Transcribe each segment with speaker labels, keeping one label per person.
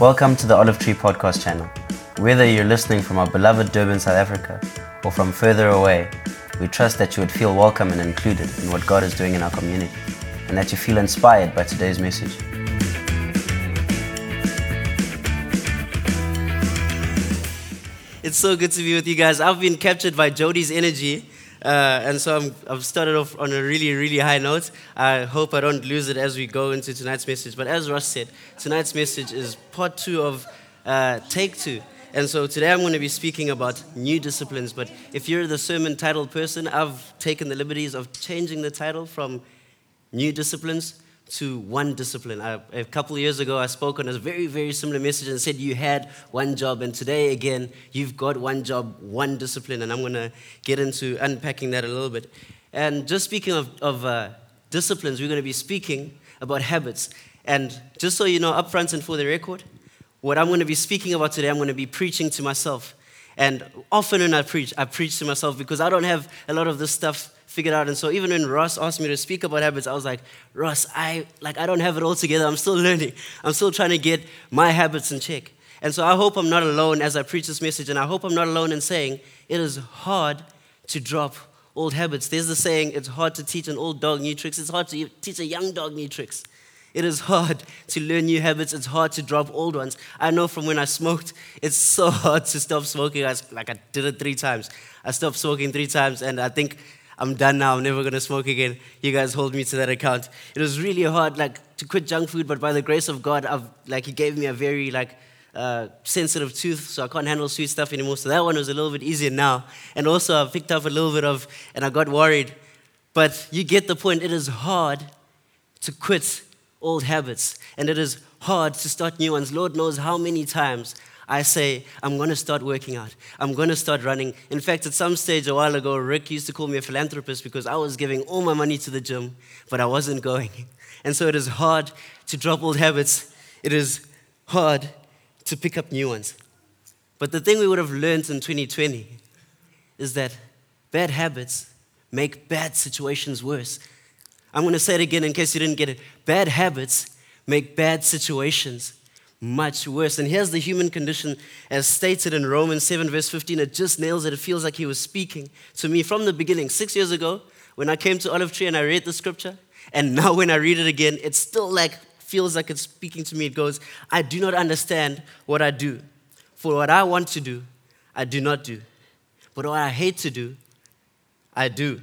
Speaker 1: Welcome to the Olive Tree Podcast channel. Whether you're listening from our beloved Durban, South Africa, or from further away, we trust that you would feel welcome and included in what God is doing in our community, and that you feel inspired by today's message.
Speaker 2: It's so good to be with you guys. I've been captured by Jody's energy. Uh, and so I'm, I've started off on a really, really high note. I hope I don't lose it as we go into tonight's message. But as Russ said, tonight's message is part two of uh, Take Two. And so today I'm going to be speaking about new disciplines. But if you're the sermon title person, I've taken the liberties of changing the title from new disciplines to one discipline. I, a couple of years ago, I spoke on a very, very similar message and said you had one job. And today, again, you've got one job, one discipline. And I'm going to get into unpacking that a little bit. And just speaking of, of uh, disciplines, we're going to be speaking about habits. And just so you know, up front and for the record, what I'm going to be speaking about today, I'm going to be preaching to myself. And often when I preach, I preach to myself because I don't have a lot of this stuff figured out. And so even when Ross asked me to speak about habits, I was like, Ross, I like I don't have it all together. I'm still learning. I'm still trying to get my habits in check. And so I hope I'm not alone as I preach this message, and I hope I'm not alone in saying it is hard to drop old habits. There's the saying, it's hard to teach an old dog new tricks. It's hard to teach a young dog new tricks. It is hard to learn new habits. It's hard to drop old ones. I know from when I smoked, it's so hard to stop smoking. I, like I did it three times. I stopped smoking three times, and I think I'm done now. I'm never gonna smoke again. You guys hold me to that account. It was really hard, like to quit junk food, but by the grace of God, I've like He gave me a very like uh, sensitive tooth, so I can't handle sweet stuff anymore. So that one was a little bit easier now. And also, I picked up a little bit of, and I got worried. But you get the point. It is hard to quit old habits, and it is hard to start new ones. Lord knows how many times I say, I'm going to start working out. I'm going to start running. In fact, at some stage a while ago, Rick used to call me a philanthropist because I was giving all my money to the gym, but I wasn't going. And so it is hard to drop old habits. It is hard to pick up new ones. But the thing we would have learned in 2020 is that bad habits make bad situations worse. I'm going to say it again in case you didn't get it. Bad habits make bad situations much worse. And here's the human condition as stated in Romans 7, verse 15. It just nails it. It feels like he was speaking to me from the beginning. Six years ago, when I came to Olive Tree and I read the scripture, and now when I read it again, it still like feels like it's speaking to me. It goes, I do not understand what I do. For what I want to do, I do not do. But what I hate to do, I do.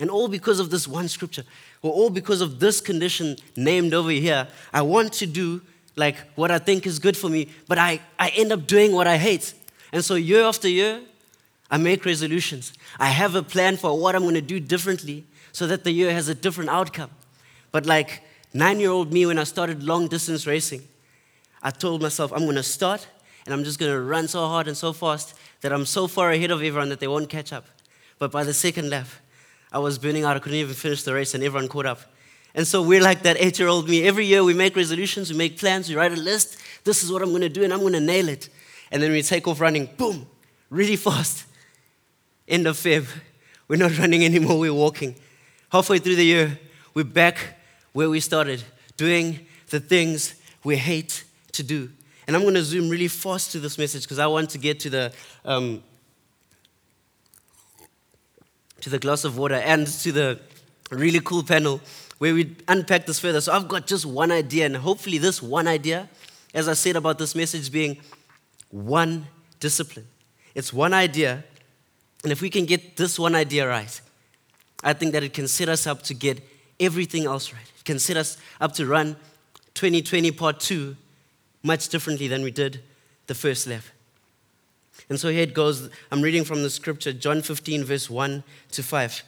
Speaker 2: And all because of this one scripture, or all because of this condition named over here. I want to do like what I think is good for me, but I, I end up doing what I hate. And so year after year, I make resolutions. I have a plan for what I'm going to do differently so that the year has a different outcome. But like nine year old me, when I started long distance racing, I told myself, I'm going to start and I'm just going to run so hard and so fast that I'm so far ahead of everyone that they won't catch up. But by the second lap, I was burning out. I couldn't even finish the race and everyone caught up. And so we're like that eight year old me. Every year we make resolutions, we make plans, we write a list. This is what I'm going to do, and I'm going to nail it. And then we take off running, boom, really fast. End of Feb. We're not running anymore, we're walking. Halfway through the year, we're back where we started, doing the things we hate to do. And I'm going to zoom really fast to this message because I want to get to the um, to the glass of water and to the really cool panel where we unpack this further. So I've got just one idea, and hopefully, this one idea, as I said about this message being one discipline, it's one idea. And if we can get this one idea right, I think that it can set us up to get everything else right. It can set us up to run 2020 part two much differently than we did the first lap. And so here it goes. I'm reading from the scripture, John 15, verse 1 to 5.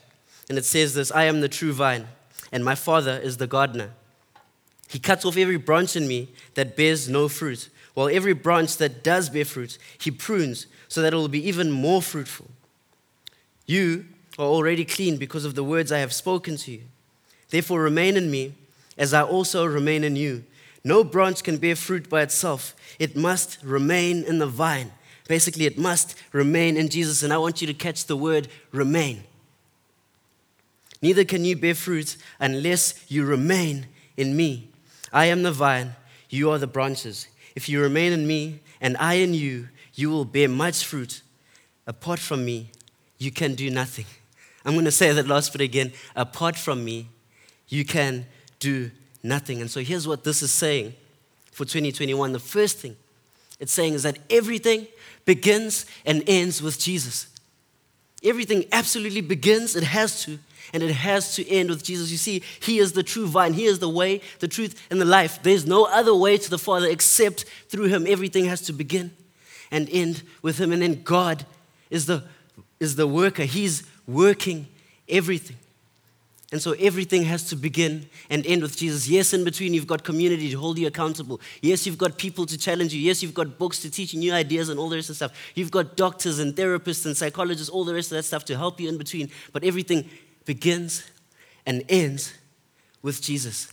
Speaker 2: And it says this I am the true vine and my Father is the gardener. He cuts off every branch in me that bears no fruit, while every branch that does bear fruit, he prunes so that it will be even more fruitful. You are already clean because of the words I have spoken to you. Therefore, remain in me as I also remain in you. No branch can bear fruit by itself, it must remain in the vine. Basically, it must remain in Jesus. And I want you to catch the word remain. Neither can you bear fruit unless you remain in me. I am the vine, you are the branches. If you remain in me and I in you, you will bear much fruit. Apart from me, you can do nothing. I'm going to say that last bit again. Apart from me, you can do nothing. And so here's what this is saying for 2021. The first thing it's saying is that everything begins and ends with Jesus. Everything absolutely begins, it has to, and it has to end with Jesus. You see, He is the true vine, He is the way, the truth, and the life. There's no other way to the Father except through Him. Everything has to begin and end with Him. And then God is the, is the worker, He's working everything. And so everything has to begin and end with Jesus. Yes, in between, you've got community to hold you accountable. Yes, you've got people to challenge you. Yes, you've got books to teach you new ideas and all the rest of stuff. You've got doctors and therapists and psychologists, all the rest of that stuff to help you in between. But everything begins and ends with Jesus.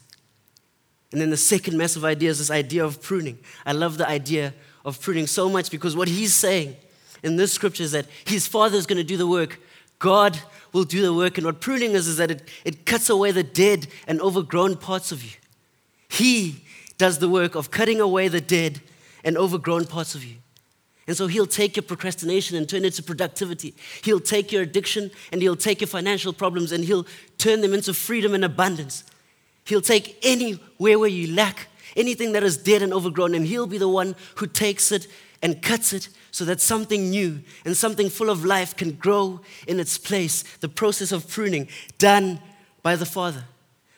Speaker 2: And then the second massive idea is this idea of pruning. I love the idea of pruning so much because what he's saying in this scripture is that his father is going to do the work. God will do the work. And what pruning is, is that it, it cuts away the dead and overgrown parts of you. He does the work of cutting away the dead and overgrown parts of you. And so he'll take your procrastination and turn it to productivity. He'll take your addiction and he'll take your financial problems and he'll turn them into freedom and abundance. He'll take anywhere where you lack, anything that is dead and overgrown, and he'll be the one who takes it and cuts it so that something new and something full of life can grow in its place. The process of pruning done by the Father.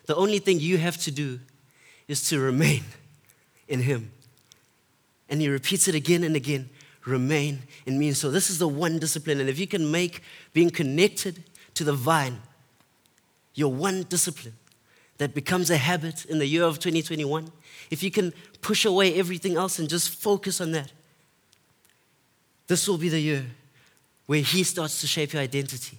Speaker 2: The only thing you have to do is to remain in Him. And He repeats it again and again remain in me. And so, this is the one discipline. And if you can make being connected to the vine your one discipline that becomes a habit in the year of 2021, if you can push away everything else and just focus on that, this will be the year where He starts to shape your identity,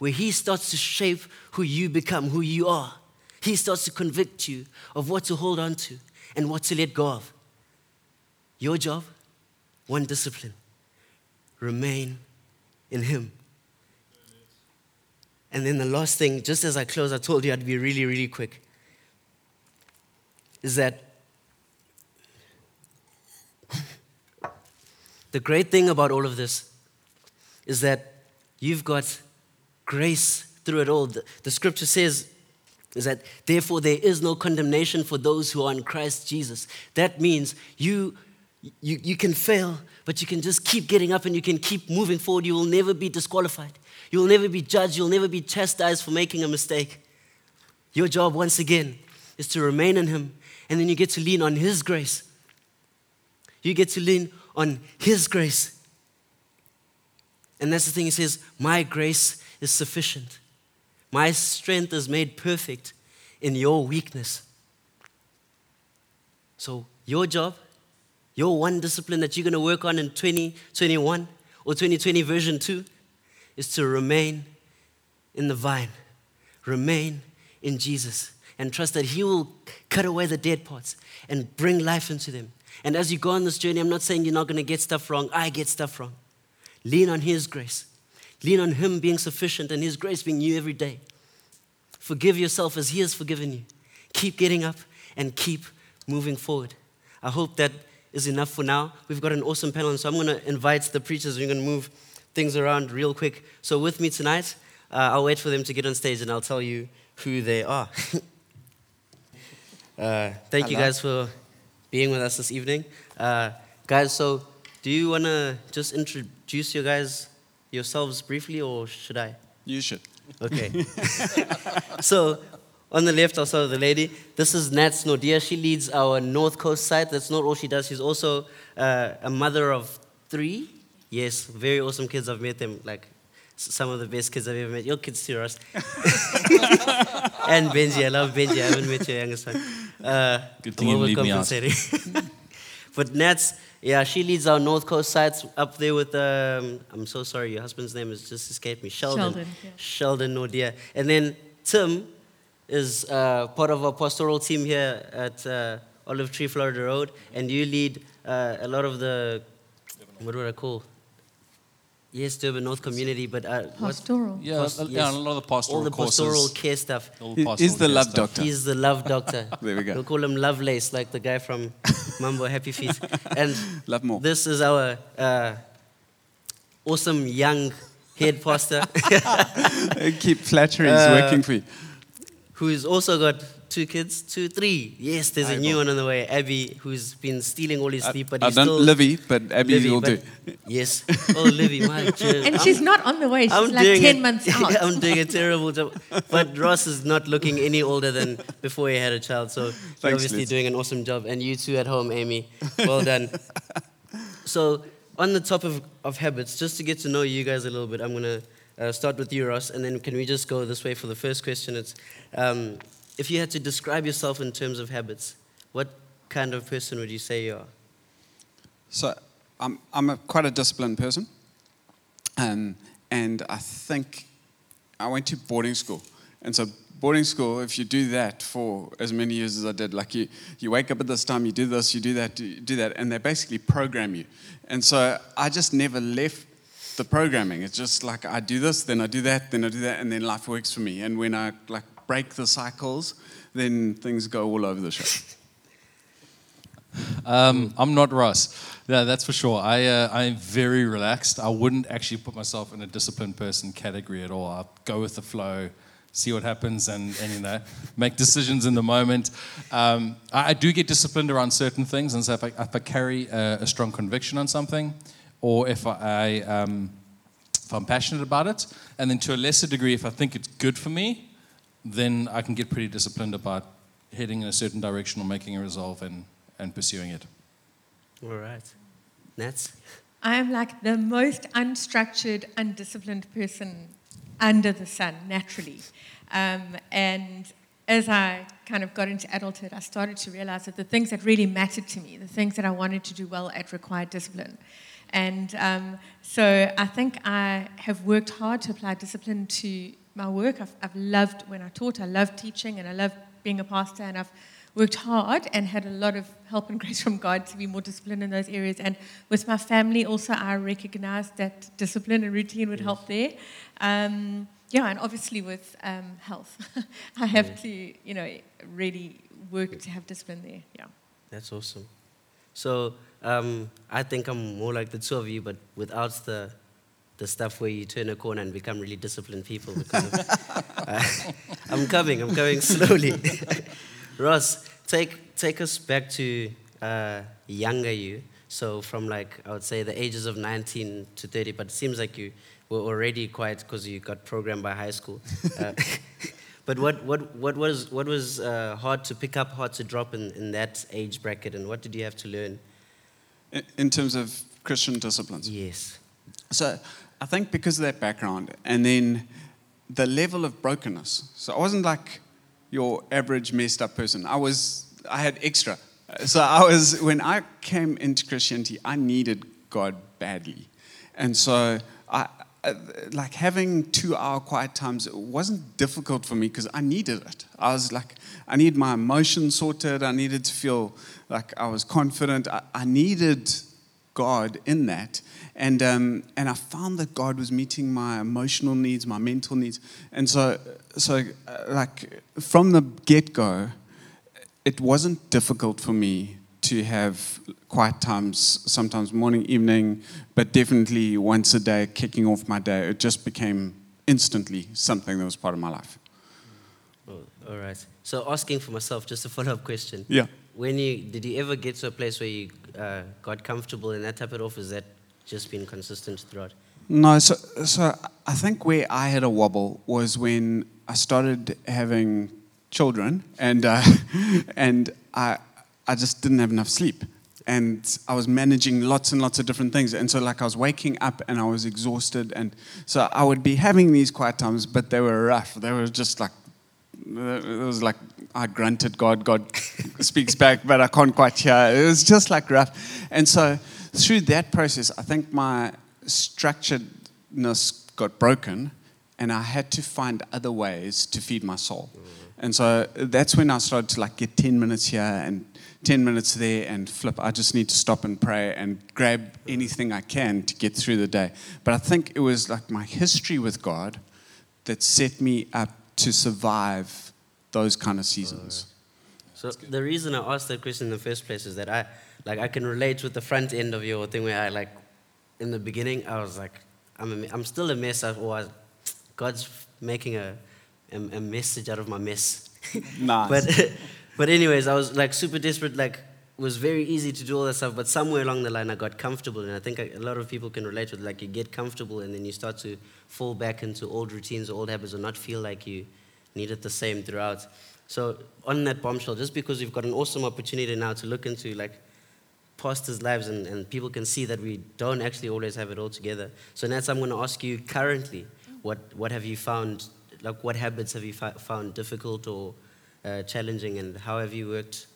Speaker 2: where He starts to shape who you become, who you are. He starts to convict you of what to hold on to and what to let go of. Your job, one discipline remain in Him. And then the last thing, just as I close, I told you I'd be really, really quick, is that The great thing about all of this is that you've got grace through it all. The, the scripture says, is that therefore there is no condemnation for those who are in Christ Jesus. That means you, you, you can fail, but you can just keep getting up and you can keep moving forward. You will never be disqualified. You will never be judged. You'll never be chastised for making a mistake. Your job, once again, is to remain in Him, and then you get to lean on His grace. You get to lean on His grace. And that's the thing, He says, My grace is sufficient. My strength is made perfect in your weakness. So, your job, your one discipline that you're going to work on in 2021 or 2020 version 2 is to remain in the vine, remain in Jesus, and trust that He will cut away the dead parts and bring life into them. And as you go on this journey, I'm not saying you're not going to get stuff wrong. I get stuff wrong. Lean on His grace. Lean on Him being sufficient and His grace being new every day. Forgive yourself as He has forgiven you. Keep getting up and keep moving forward. I hope that is enough for now. We've got an awesome panel, and so I'm going to invite the preachers. We're going to move things around real quick. So, with me tonight, uh, I'll wait for them to get on stage and I'll tell you who they are. uh, thank Hello. you guys for being with us this evening. Uh, guys, so do you want to just introduce you guys yourselves briefly, or should I?
Speaker 3: You should.
Speaker 2: Okay. so, on the left, also the lady. This is Nats Nordia. She leads our North Coast site. That's not all she does. She's also uh, a mother of three. Yes, very awesome kids. I've met them. Like some of the best kids I've ever met. Your kids too, Ross. and Benji. I love Benji. I haven't met your youngest one.
Speaker 3: Uh, Good thing you leave me out.
Speaker 2: but Nats, yeah, she leads our North Coast sites up there with, um, I'm so sorry, your husband's name has just escaped me. Sheldon. Sheldon, yeah. Sheldon Nordia. And then Tim is uh, part of our pastoral team here at uh, Olive Tree, Florida Road. And you lead uh, a lot of the, what would I call? Yes, Durban North Community, but uh,
Speaker 4: pastoral.
Speaker 3: Yeah, yes. yeah, a lot of the pastoral
Speaker 2: All the pastoral
Speaker 3: courses.
Speaker 2: care stuff.
Speaker 3: He's the love
Speaker 2: stuff.
Speaker 3: doctor.
Speaker 2: He's the love doctor.
Speaker 3: there we go.
Speaker 2: We'll call him Lovelace, like the guy from Mambo, happy feet. And
Speaker 3: Love more.
Speaker 2: this is our uh, awesome young head pastor
Speaker 3: Keep flattery is
Speaker 2: Uh,
Speaker 3: working for you.
Speaker 2: who's also got two kids, two, three. Yes, there's a new
Speaker 3: Abel.
Speaker 2: one on the way. Abby, who's been stealing all his
Speaker 3: I,
Speaker 2: sleep, but
Speaker 3: I
Speaker 2: he's
Speaker 3: don't
Speaker 2: still
Speaker 3: Livy, but Abby
Speaker 2: Livy,
Speaker 3: will
Speaker 2: but-
Speaker 3: do.
Speaker 2: Yes. Oh, Livy, my dear.
Speaker 4: And
Speaker 2: I'm-
Speaker 4: she's not on the way. She's
Speaker 2: I'm
Speaker 4: like
Speaker 2: doing
Speaker 4: 10
Speaker 2: it-
Speaker 4: months out.
Speaker 2: I'm doing a terrible job. But Ross is not looking any older than before he had a child. So you're obviously
Speaker 3: Liz.
Speaker 2: doing an awesome job. And you too at home, Amy. Well done. so, on the top of, of habits, just to get to know you guys a little bit, I'm going to uh, start with you, Ross. And then can we just go this way for the first question? It's um, if you had to describe yourself in terms of habits, what kind of person would you say you are?
Speaker 3: So I'm, I'm a, quite a disciplined person. Um, and I think I went to boarding school. And so boarding school, if you do that for as many years as I did, like you, you wake up at this time, you do this, you do that, you do that, and they basically program you. And so I just never left the programming. It's just like I do this, then I do that, then I do that, and then life works for me. And when I like break the cycles, then things go all over the show.
Speaker 5: Um, I'm not Russ. Yeah, that's for sure. I, uh, I'm very relaxed. I wouldn't actually put myself in a disciplined person category at all. I go with the flow, see what happens, and, and you know, make decisions in the moment. Um, I, I do get disciplined around certain things, and so if I, if I carry a, a strong conviction on something, or if I, I um, if I'm passionate about it, and then to a lesser degree, if I think it's good for me, then I can get pretty disciplined about heading in a certain direction or making a resolve and, and pursuing it.
Speaker 2: All right. Nats?
Speaker 4: I am like the most unstructured, undisciplined person under the sun, naturally. Um, and as I kind of got into adulthood, I started to realize that the things that really mattered to me, the things that I wanted to do well at, required discipline. And um, so I think I have worked hard to apply discipline to my work. I've, I've loved when I taught, I loved teaching, and I loved being a pastor, and I've worked hard and had a lot of help and grace from God to be more disciplined in those areas. And with my family, also, I recognized that discipline and routine would help there. Um, yeah, and obviously with um, health, I have to, you know, really work to have discipline there. Yeah.
Speaker 2: That's awesome. So um, I think I'm more like the two of you, but without the the stuff where you turn a corner and become really disciplined people. Because of, uh, I'm coming. I'm coming slowly. Ross, take take us back to uh, younger you. So from like I would say the ages of 19 to 30, but it seems like you were already quite because you got programmed by high school. Uh, but what, what, what was, what was uh, hard to pick up, hard to drop in, in that age bracket, and what did you have to learn?
Speaker 3: In- In terms of Christian disciplines.
Speaker 2: Yes.
Speaker 3: So I think because of that background and then the level of brokenness. So I wasn't like your average messed up person. I was I had extra. So I was when I came into Christianity, I needed God badly. And so I like having two hour quiet times it wasn't difficult for me because I needed it. I was like, I need my emotions sorted. I needed to feel like I was confident. I, I needed God in that. And, um, and I found that God was meeting my emotional needs, my mental needs. And so, so uh, like, from the get go, it wasn't difficult for me to have quiet times, sometimes morning, evening, but definitely once a day, kicking off my day. It just became instantly something that was part of my life.
Speaker 2: All right. So asking for myself, just a follow-up question.
Speaker 3: Yeah.
Speaker 2: When you did you ever get to a place where you uh, got comfortable in that type of off? Is that just been consistent throughout?
Speaker 3: No, so, so I think where I had a wobble was when I started having children, and uh, and I I just didn't have enough sleep, and I was managing lots and lots of different things, and so like I was waking up and I was exhausted, and so I would be having these quiet times, but they were rough. They were just like it was like Ah, I grunted, God, God speaks back, but I can't quite hear. It was just like rough. And so through that process, I think my structuredness got broken, and I had to find other ways to feed my soul. And so that's when I started to like get 10 minutes here and 10 minutes there and flip. I just need to stop and pray and grab anything I can to get through the day. But I think it was like my history with God that set me up to survive those kind of seasons.
Speaker 2: So the reason I asked that question in the first place is that I, like I can relate with the front end of your thing where I like, in the beginning, I was like, I'm, a, I'm still a mess, I- or I, God's making a, a, a message out of my mess.
Speaker 3: Nice.
Speaker 2: But, but anyways, I was like super desperate. Like, it was very easy to do all that stuff. But somewhere along the line, I got comfortable, and I think a lot of people can relate with. Like, you get comfortable, and then you start to fall back into old routines or old habits, or not feel like you need it the same throughout. So, on that bombshell, just because we've got an awesome opportunity now to look into like pastors' lives, and, and people can see that we don't actually always have it all together. So, Nats, I'm going to ask you currently, what what have you found? Like, what habits have you fi- found difficult or uh, challenging, and how have you worked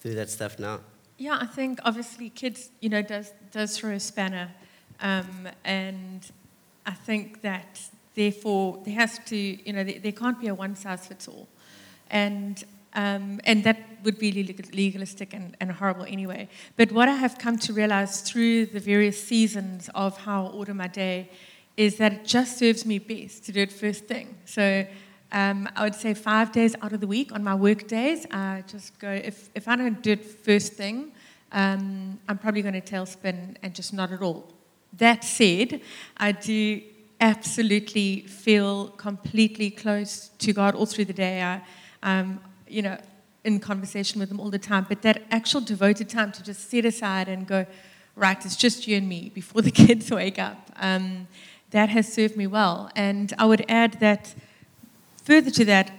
Speaker 2: through that stuff now?
Speaker 4: Yeah, I think obviously kids, you know, does does throw a spanner, um, and I think that therefore there has to, you know, there, there can't be a one size fits all, and um, and that would be legalistic and, and horrible anyway. But what I have come to realize through the various seasons of how I order my day is that it just serves me best to do it first thing. So um, I would say five days out of the week on my work days, I just go, if, if I don't do it first thing, um, I'm probably going to tailspin and just not at all. That said, I do absolutely feel completely close to God all through the day. I, um, you know, in conversation with Him all the time. But that actual devoted time to just set aside and go, right, it's just you and me before the kids wake up. Um, that has served me well. And I would add that further to that,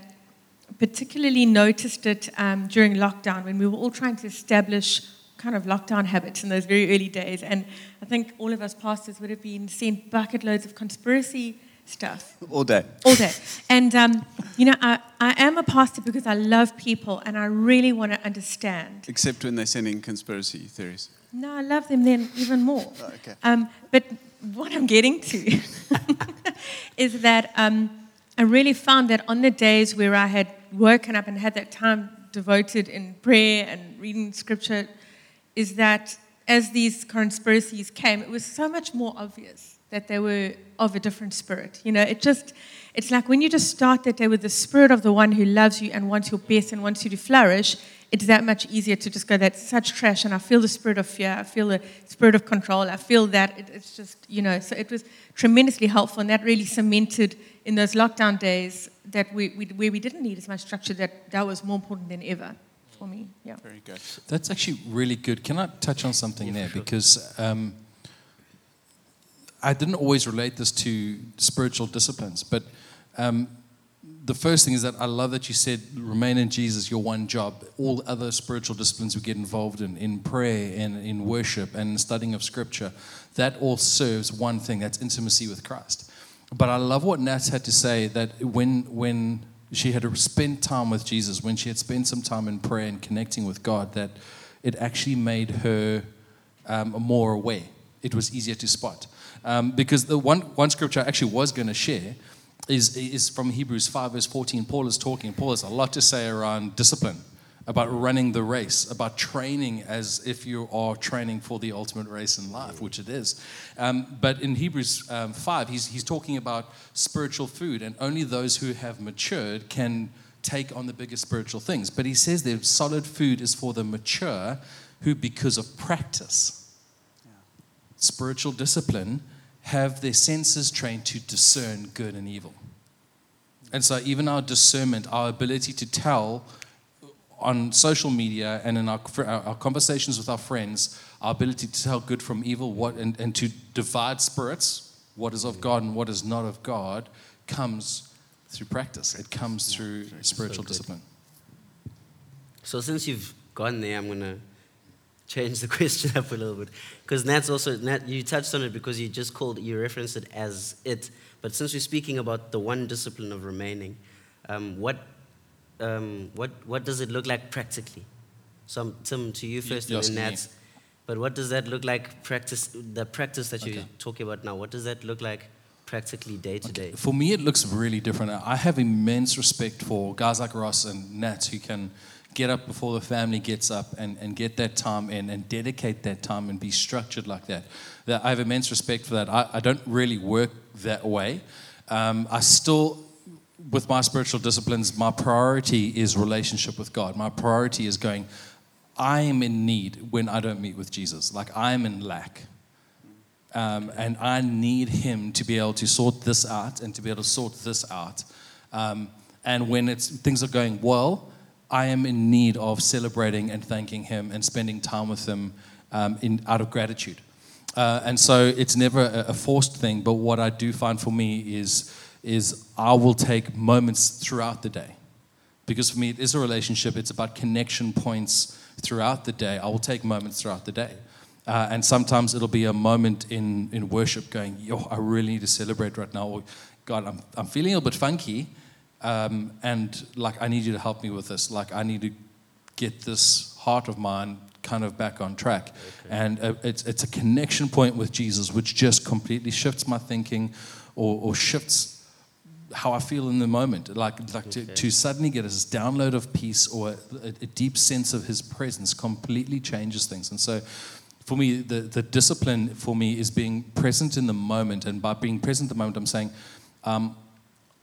Speaker 4: particularly noticed it um, during lockdown when we were all trying to establish kind of lockdown habits in those very early days. And I think all of us pastors would have been sent bucket loads of conspiracy stuff
Speaker 3: All day.
Speaker 4: all day. And, um, you know, I, I am a pastor because I love people and I really want to understand.
Speaker 3: Except when they're sending conspiracy theories.
Speaker 4: No, I love them then even more.
Speaker 3: Oh, okay.
Speaker 4: Um, but what I'm getting to is that um, I really found that on the days where I had woken up and had that time devoted in prayer and reading scripture, is that as these conspiracies came, it was so much more obvious that they were of a different spirit. You know, it just, it's like when you just start that day with the spirit of the one who loves you and wants your best and wants you to flourish, it's that much easier to just go, that's such trash. And I feel the spirit of fear. I feel the spirit of control. I feel that. It, it's just, you know, so it was tremendously helpful. And that really cemented in those lockdown days that we, we, where we didn't need as much structure, that that was more important than ever for me. Yeah.
Speaker 3: Very good.
Speaker 5: That's actually really good. Can I touch on something there? Because um, I didn't always relate this to spiritual disciplines, but um, the first thing is that I love that you said remain in Jesus, your one job. All other spiritual disciplines we get involved in, in prayer and in worship and studying of scripture, that all serves one thing that's intimacy with Christ. But I love what Nat had to say that when, when she had spent time with Jesus, when she had spent some time in prayer and connecting with God, that it actually made her um, more aware. It was easier to spot. Um, because the one, one scripture I actually was going to share is, is from Hebrews 5, verse 14. Paul is talking. Paul has a lot to say around discipline, about running the race, about training as if you are training for the ultimate race in life, which it is. Um, but in Hebrews um, 5, he's, he's talking about spiritual food, and only those who have matured can take on the bigger spiritual things. But he says that solid food is for the mature who, because of practice, spiritual discipline, have their senses trained to discern good and evil. And so, even our discernment, our ability to tell on social media and in our, our conversations with our friends, our ability to tell good from evil what, and, and to divide spirits, what is of God and what is not of God, comes through practice. It comes through spiritual
Speaker 2: good.
Speaker 5: discipline.
Speaker 2: So since you've gone there, I'm gonna change the question up a little bit because Nat's also Nat. You touched on it because you just called you referenced it as it. But since we're speaking about the one discipline of remaining, um, what um, what what does it look like practically? So Tim, to you first,
Speaker 5: you're
Speaker 2: and. Nats. But what does that look like practice? The practice that you're
Speaker 5: Okay.
Speaker 2: talking about now. What does that look like practically day to day?
Speaker 5: For me, it looks really different. I have immense respect for guys like Ross and Nats who can get up before the family gets up and, and get that time in and dedicate that time and be structured like that. That I have immense respect for that. I, I don't really work that way. Um, I still, with my spiritual disciplines, my priority is relationship with God. My priority is going, I am in need when I don't meet with Jesus. Like I am in lack. Um, and I need him to be able to sort this out and to be able to sort this out. Um, and when it's, things are going well, I am in need of celebrating and thanking him and spending time with him um, in, out of gratitude. Uh, and so it's never a, a forced thing, but what I do find for me is, is I will take moments throughout the day. Because for me, it is a relationship, it's about connection points throughout the day. I will take moments throughout the day. Uh, and sometimes it'll be a moment in, in worship going, yo, I really need to celebrate right now. Or, God, I'm, I'm feeling a bit funky. Um, and like, I need you to help me with this. Like, I need to get this heart of mine kind of back on track. Okay. And uh, it's, it's a connection point with Jesus, which just completely shifts my thinking or, or shifts how I feel in the moment. Like, like to, to suddenly get this download of peace or a, a, deep sense of his presence completely changes things. And so, for me, the, the discipline for me is being present in the moment. And by being present in the moment, I'm saying, um,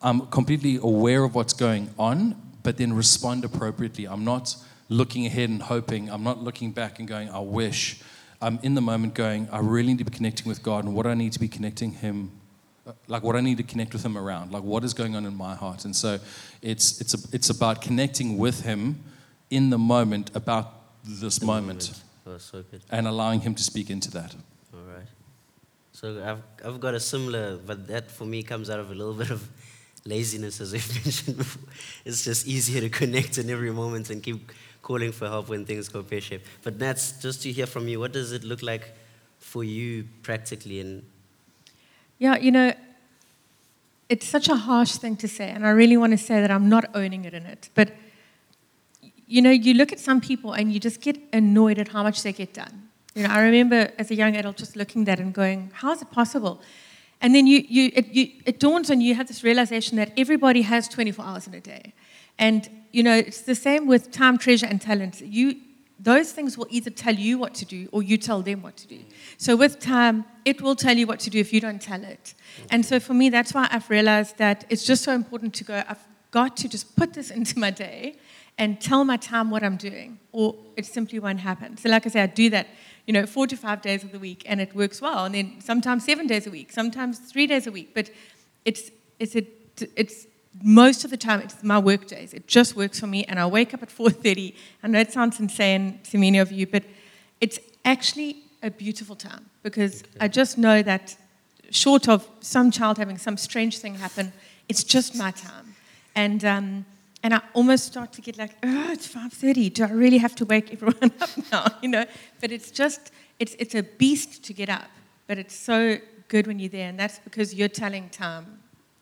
Speaker 5: I'm completely aware of what's going on, but then respond appropriately. I'm not looking ahead and hoping. I'm not looking back and going, I wish. I'm in the moment going, I really need to be connecting with God and what I need to be connecting Him, like what I need to connect with Him around, like what is going on in my heart. And so it's, it's, a, it's about connecting with Him in the moment about this the moment. moment. Oh, so and allowing Him to speak into that.
Speaker 2: All right. So I've, I've got a similar, but that for me comes out of a little bit of laziness, as we've mentioned before. It's just easier to connect in every moment and keep calling for help when things go pear shaped. But that's just to hear from you. What does it look like for you practically? And
Speaker 4: yeah, you know, it's such a harsh thing to say, and I really want to say that I'm not owning it in it. But you know, you look at some people and you just get annoyed at how much they get done. You know, I remember as a young adult just looking at that and going, "How is it possible?" And then you, you, it, you, it dawns on you, you have this realization that everybody has 24 hours in a day. And, you know, it's the same with time, treasure, and talent. You, those things will either tell you what to do or you tell them what to do. So with time, it will tell you what to do if you don't tell it. And so for me, that's why I've realized that it's just so important to go, I've got to just put this into my day and tell my time what I'm doing, or it simply won't happen. So, like I say, I do that you know, four to five days of the week, and it works well. And then sometimes seven days a week, sometimes three days a week. But it's it's a, it's most of the time it's my work days. It just works for me, and I wake up at 4:30. I know it sounds insane to many of you, but it's actually a beautiful time because. I just know that short of some child having some strange thing happen, it's just my time. And um, and I almost start to get like, oh, it's 5.30. Do I really have to wake everyone up now? You know, but it's just, it's, it's a beast to get up. But it's so good when you're there. And that's because you're telling time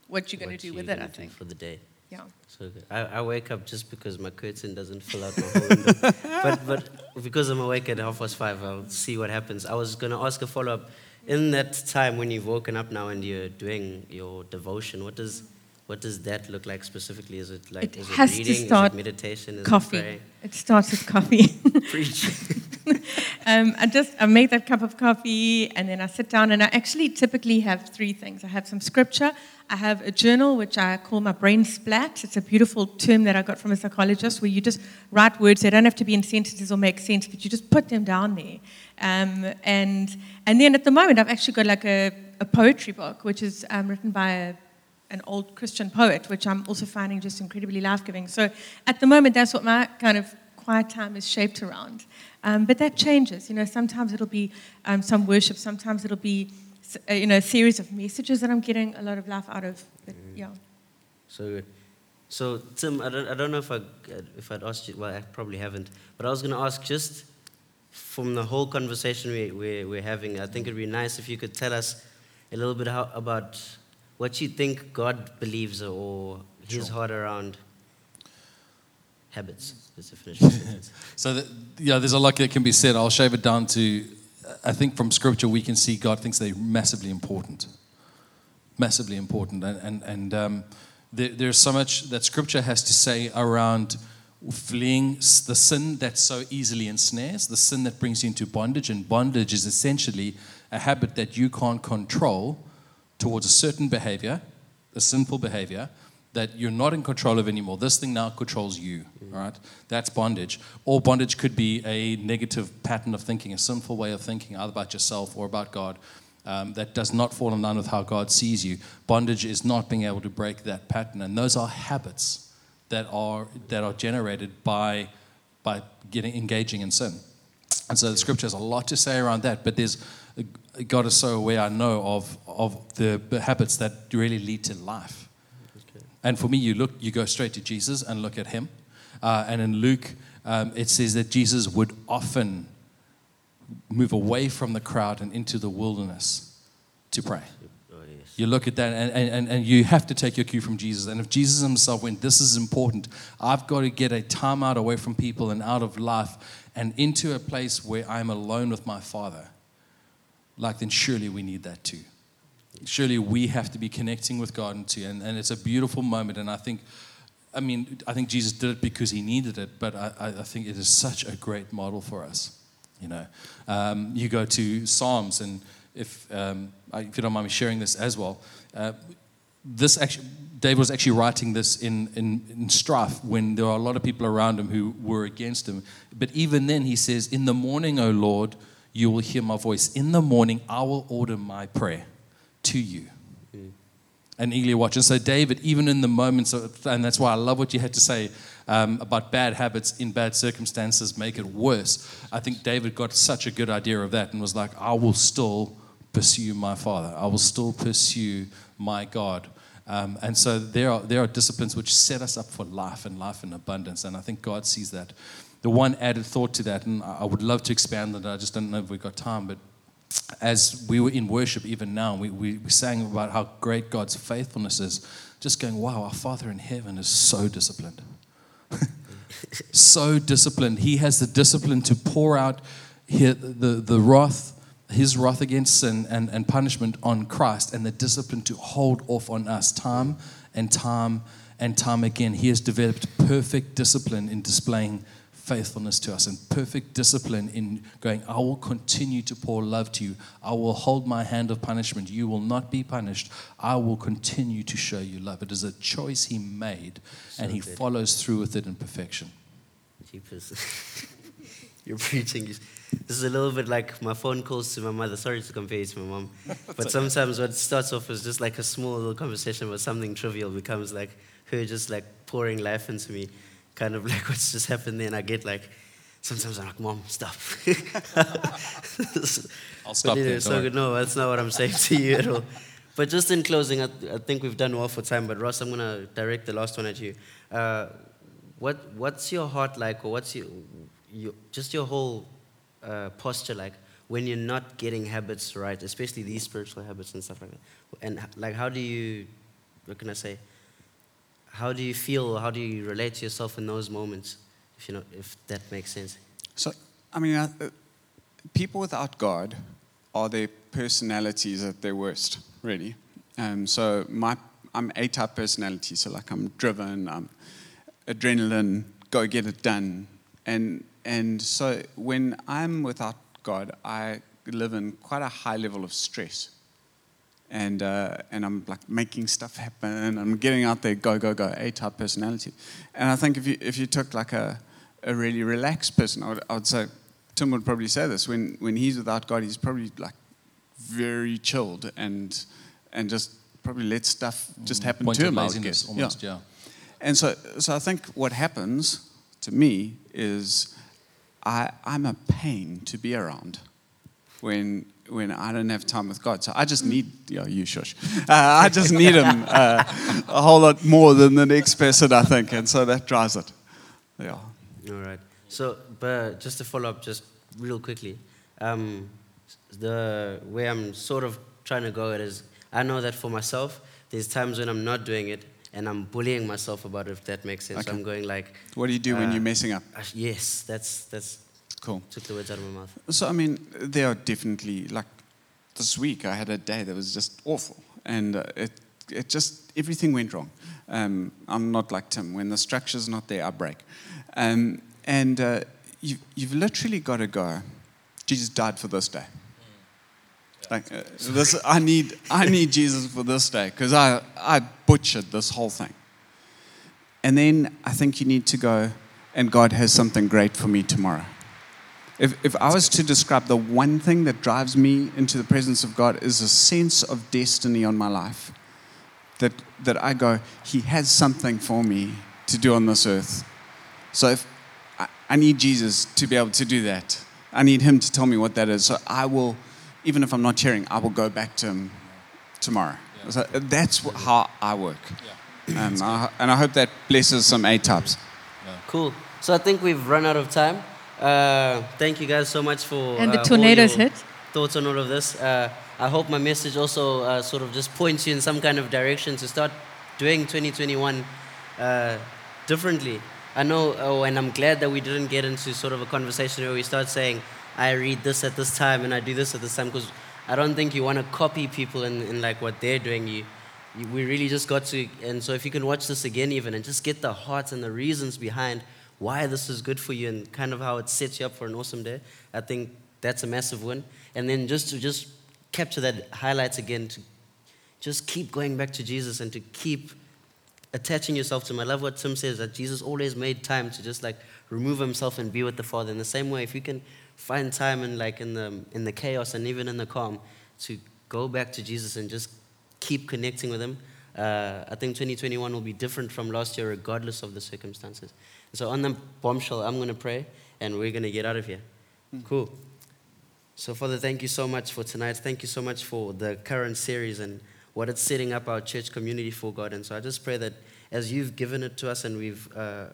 Speaker 4: what you're going to do with it, I think.
Speaker 2: For the day.
Speaker 4: Yeah.
Speaker 2: So good. I, I wake up just because my curtain doesn't fill out my whole window. but, but because I'm awake at half past five, I'll see what happens. I was going to ask a follow up. In that time when you've woken up now and you're doing your devotion, what does what does that look like specifically? Is it like
Speaker 4: it
Speaker 2: is
Speaker 4: has
Speaker 2: it reading?
Speaker 4: To start
Speaker 2: is it meditation? Is
Speaker 4: coffee.
Speaker 2: It,
Speaker 4: it starts with coffee.
Speaker 2: Preach.
Speaker 4: um, I just I make that cup of coffee and then I sit down and I actually typically have three things. I have some scripture. I have a journal which I call my brain splat. It's a beautiful term that I got from a psychologist where you just write words. They don't have to be in sentences or make sense, but you just put them down there. Um, and and then at the moment I've actually got like a, a poetry book which is um, written by a an old Christian poet, which I'm also finding just incredibly life giving. So at the moment, that's what my kind of quiet time is shaped around. Um, but that changes. You know, sometimes it'll be um, some worship, sometimes it'll be, uh, you know, a series of messages that I'm getting a lot of life out of. But, mm-hmm. yeah.
Speaker 2: So good. So Tim, I don't, I don't know if I if I'd asked you. Well, I probably haven't. But I was going to ask just from the whole conversation we, we, we're having. I think it'd be nice if you could tell us a little bit how, about what you think God believes or his sure. heart around habits.
Speaker 5: so, that, yeah, there's a lot that can be said. I'll shave it down to I think from scripture we can see God thinks they're massively important. Massively important. And, and, and um, there, there's so much that scripture has to say around fleeing the sin that so easily ensnares, the sin that brings you into bondage. And bondage is essentially a habit that you can't control towards a certain behavior, a sinful behavior, that you're not in control of anymore. This thing now controls you, right? That's bondage. Or bondage could be a negative pattern of thinking, a sinful way of thinking, either about yourself or about God. Um, that does not fall in line with how God sees you. Bondage is not being able to break that pattern, and those are habits that are that are generated by by getting engaging in sin. And so the scripture has a lot to say around that, but there's God is so aware, I know, of of the habits that really lead to life. And for me, you look, you go straight to Jesus and look at him. Uh, and in Luke, um, it says that Jesus would often move away from the crowd and into the wilderness to pray.
Speaker 2: Oh, yes.
Speaker 5: You look at that, and, and, and you have to take your cue from Jesus. And if Jesus himself went, This is important, I've got to get a time out away from people and out of life and into a place where I'm alone with my Father, like then surely we need that too. Surely we have to be connecting with God too. And, and it's a beautiful moment. And I think, I mean, I think Jesus did it because he needed it, but I, I think it is such a great model for us. You know, um, you go to Psalms, and if um, if you don't mind me sharing this as well, uh, this actually David was actually writing this in, in, in strife when there were a lot of people around him who were against him. But even then, he says, "In the morning, O Lord, you will hear my voice. In the morning, I will order my prayer to you." and eagerly watch. And so, David, even in the moments, of, and that's why I love what you had to say um, about bad habits in bad circumstances make it worse. I think David got such a good idea of that and was like, I will still pursue my Father, I will still pursue my God. Um, and so there are, there are disciplines which set us up for life and life in abundance. And I think God sees that. The one added thought to that, and I would love to expand on it, I just don't know if we've got time, but as we were in worship even now, we, we, we sang about how great God's faithfulness is, just going, wow, our Father in heaven is so disciplined. so disciplined. He has the discipline to pour out the, the, the wrath, his wrath against sin and, and punishment on Christ, and the discipline to hold off on us time and time and time again. He has developed perfect discipline in displaying faithfulness to us and perfect discipline in going, I will continue to pour love to you. I will hold my hand of punishment. You will not be punished. I will continue to show you love. It is a choice he made,
Speaker 2: So
Speaker 5: and he
Speaker 2: good.
Speaker 5: follows through with it in perfection.
Speaker 2: You're preaching. This is a little bit like my phone calls to my mother. Sorry to compare you to my mom. But sometimes what starts off as just like a small little conversation about something trivial becomes like her just like pouring life into me. Kind of like what's just happened there. And I get like, sometimes I'm like, Mom, stop.
Speaker 5: I'll stop
Speaker 2: but anyway, so good. No, that's not what I'm saying to you at all. But just in closing, I, I think we've done well for time. But Ross, I'm gonna direct the last one at you. Uh, what What's your heart like, or what's your, your just your whole uh, posture like when you're not getting habits right, especially these spiritual habits and stuff like that? And like, how do you, what can I say? How do you feel? How do you relate to yourself in those moments? If you know, if that makes sense.
Speaker 3: So, I mean, uh, people without God are their personalities at their worst, really. Um, so, my, I'm A type personality, so like I'm driven, I'm adrenaline, go get it done. And, and so, when I'm without God, I live in quite a high level of stress. And, uh, and I'm like making stuff happen. I'm getting out there, go, go, go, A type personality. And I think if you, if you took like a, a really relaxed person, I would, I would say, Tim would probably say this, when, when he's without God, he's probably like very chilled and, and just probably let stuff just happen
Speaker 5: Point
Speaker 3: to him. I guess.
Speaker 5: almost, yeah.
Speaker 3: And so, so I think what happens to me is I, I'm a pain to be around when, when I don't have time with God. So I just need, yeah, you shush. Uh, I just need Him uh, a whole lot more than the next person, I think. And so that drives it. Yeah.
Speaker 2: All right. So, but just to follow up, just real quickly, um, the way I'm sort of trying to go at is, I know that for myself, there's times when I'm not doing it, and I'm bullying myself about it. If that makes sense,
Speaker 3: Okay.
Speaker 2: I'm going like,
Speaker 3: What do you do when
Speaker 2: Uh,
Speaker 3: you're messing up?
Speaker 2: "Ah, yes, that's that's
Speaker 3: Cool.
Speaker 2: took the words out of my mouth.
Speaker 3: So, I mean, there are definitely, like this week, I had a day that was just awful. And uh, it, it just, everything went wrong. Um, I'm not like Tim. When the structure's not there, I break. Um, and uh, you've, you've literally got to go, Jesus died for this day. Like, uh, this, I, need, I need Jesus for this day because I, I butchered this whole thing. And then I think you need to go, and God has something great for me tomorrow. If, if I was to describe the one thing that drives me into the presence of God is a sense of destiny on my life. That, that I go, He has something for me to do on this earth. So if I, I need Jesus to be able to do that, I need Him to tell me what that is. So I will, even if I'm not sharing, I will go back to Him tomorrow. So uh, that's how I work. And I, and I hope that blesses some A types.
Speaker 2: Cool. So I think we've run out of time. Uh, thank you guys so much for.
Speaker 4: And the
Speaker 2: uh,
Speaker 4: tornadoes hit.
Speaker 2: Thoughts on all of this. Uh, I hope my message also uh, sort of just points you in some kind of direction to start doing 2021 uh, differently. I know, oh, and I'm glad that we didn't get into sort of a conversation where we start saying, I read this at this time and I do this at this time, because I don't think you want to copy people in, in like what they're doing. You, you, we really just got to, and so if you can watch this again even and just get the heart and the reasons behind why this is good for you and kind of how it sets you up for an awesome day, I think that's a massive win. And then just to just capture that highlights again, to just keep going back to Jesus and to keep attaching yourself to him. I love what Tim says that Jesus always made time to just like remove himself and be with the Father. In the same way, if you can find time in like in the in the chaos and even in the calm to go back to Jesus and just keep connecting with him, uh, I think 2021 will be different from last year, regardless of the circumstances. So on the bombshell, I'm going to pray and we're going to get out of here. Cool. So, Father, thank you so much for tonight. Thank you so much for the current series and what it's setting up our church community for, God. And so I just pray that as you've given it to us and we've uh,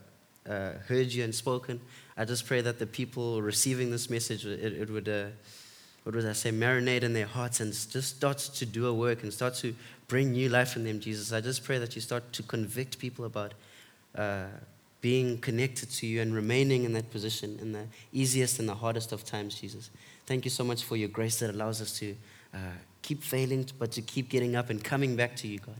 Speaker 2: uh, heard you and spoken, I just pray that the people receiving this message, it, it would, uh, what would I say, marinate in their hearts and just start to do a work and start to bring new life in them, Jesus. I just pray that you start to convict people about uh, being connected to you and remaining in that position in the easiest and the hardest of times, Jesus. Thank you so much for your grace that allows us to uh, keep failing, but to keep getting up and coming back to you, God.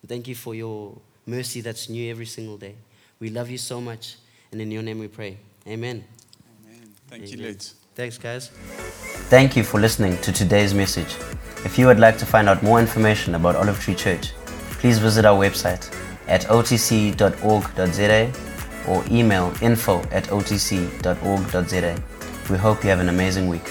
Speaker 2: And thank you for your mercy that's new every single day. We love you so much, and in your name we pray. Amen.
Speaker 3: Amen. Thank you,
Speaker 2: Amen.
Speaker 3: Lutz.
Speaker 2: Thanks, guys.
Speaker 1: Thank you for listening to today's message. If you would like to find out more information about Olive Tree Church, please visit our website at otc.org.za or email info at otc.org.za. We hope you have an amazing week.